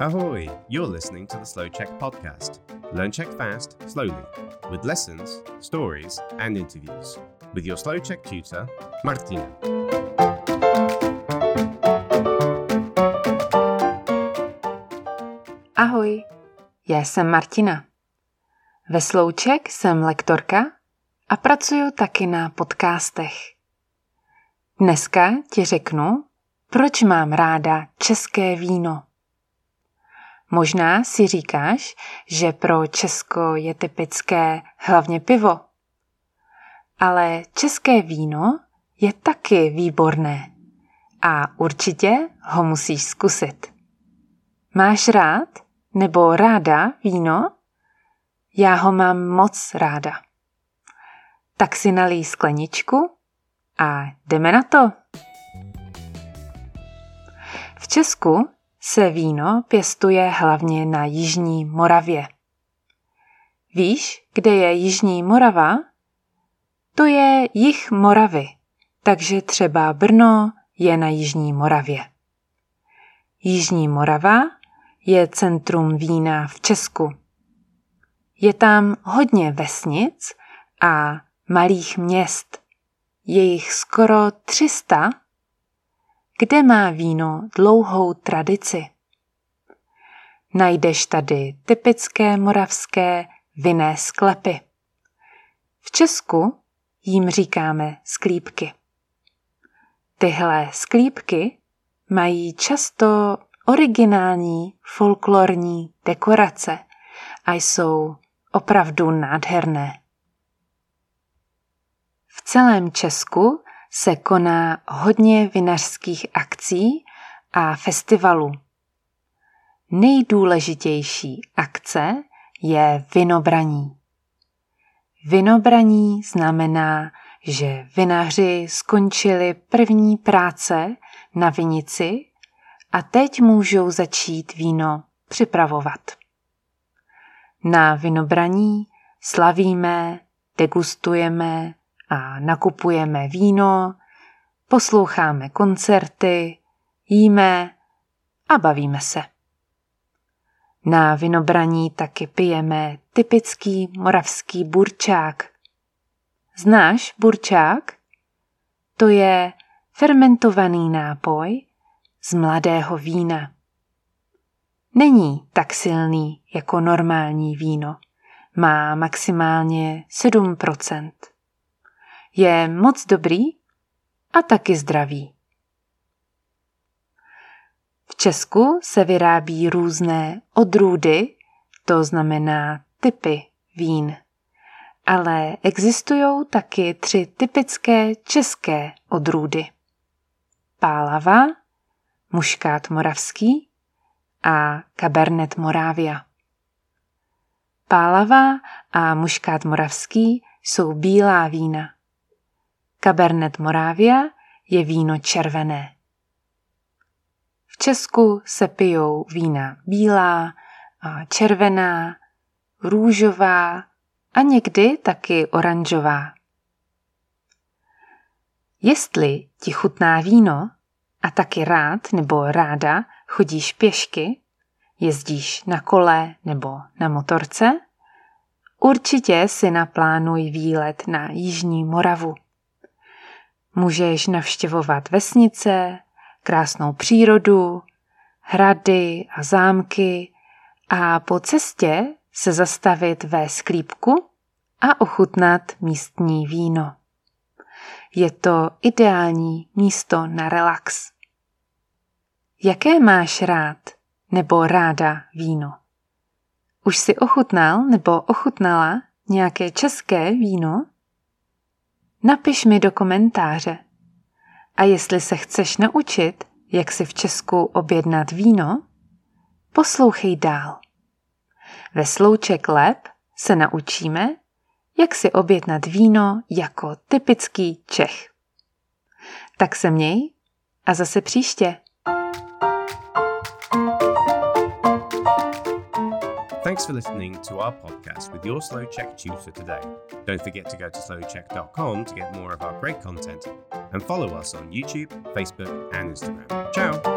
listening to the Slow Czech podcast. Learn Czech fast, slowly, with lessons, stories, and interviews. With your Slow Czech tutor, Martina. Ahoj, já jsem Martina. Ve Slouček jsem lektorka a pracuji taky na podcastech. Dneska ti řeknu, proč mám ráda české víno. Možná si říkáš, že pro Česko je typické hlavně pivo. Ale české víno je taky výborné a určitě ho musíš zkusit. Máš rád nebo ráda víno? Já ho mám moc ráda. Tak si nalij skleničku a jdeme na to. V Česku se víno pěstuje hlavně na Jižní Moravě. Víš, kde je Jižní Morava? To je jich Moravy, takže třeba Brno je na Jižní Moravě. Jižní Morava je centrum vína v Česku. Je tam hodně vesnic a malých měst. Je jich skoro 300 kde má víno dlouhou tradici. Najdeš tady typické moravské vinné sklepy. V Česku jim říkáme sklípky. Tyhle sklípky mají často originální folklorní dekorace a jsou opravdu nádherné. V celém Česku se koná hodně vinařských akcí a festivalů. Nejdůležitější akce je vinobraní. Vinobraní znamená, že vinaři skončili první práce na vinici a teď můžou začít víno připravovat. Na vinobraní slavíme, degustujeme a nakupujeme víno, posloucháme koncerty, jíme a bavíme se. Na vinobraní taky pijeme typický moravský burčák. Znáš burčák? To je fermentovaný nápoj z mladého vína. Není tak silný jako normální víno. Má maximálně 7 je moc dobrý a taky zdravý. V Česku se vyrábí různé odrůdy, to znamená typy vín. Ale existují taky tři typické české odrůdy. Pálava, muškát moravský a Cabernet Moravia. Pálava a muškát moravský jsou bílá vína. Cabernet Moravia je víno červené. V Česku se pijou vína bílá, červená, růžová a někdy taky oranžová. Jestli ti chutná víno a taky rád nebo ráda chodíš pěšky, jezdíš na kole nebo na motorce, určitě si naplánuj výlet na Jižní Moravu. Můžeš navštěvovat vesnice, krásnou přírodu, hrady a zámky a po cestě se zastavit ve sklípku a ochutnat místní víno. Je to ideální místo na relax. Jaké máš rád nebo ráda víno? Už si ochutnal nebo ochutnala nějaké české víno? Napiš mi do komentáře. A jestli se chceš naučit, jak si v Česku objednat víno, poslouchej dál. Ve Slouček Lab se naučíme, jak si objednat víno jako typický Čech. Tak se měj a zase příště. Thanks for listening to our podcast with your Slow Czech tutor today. Don't forget to go to slowcheck.com to get more of our great content and follow us on YouTube, Facebook, and Instagram. Ciao!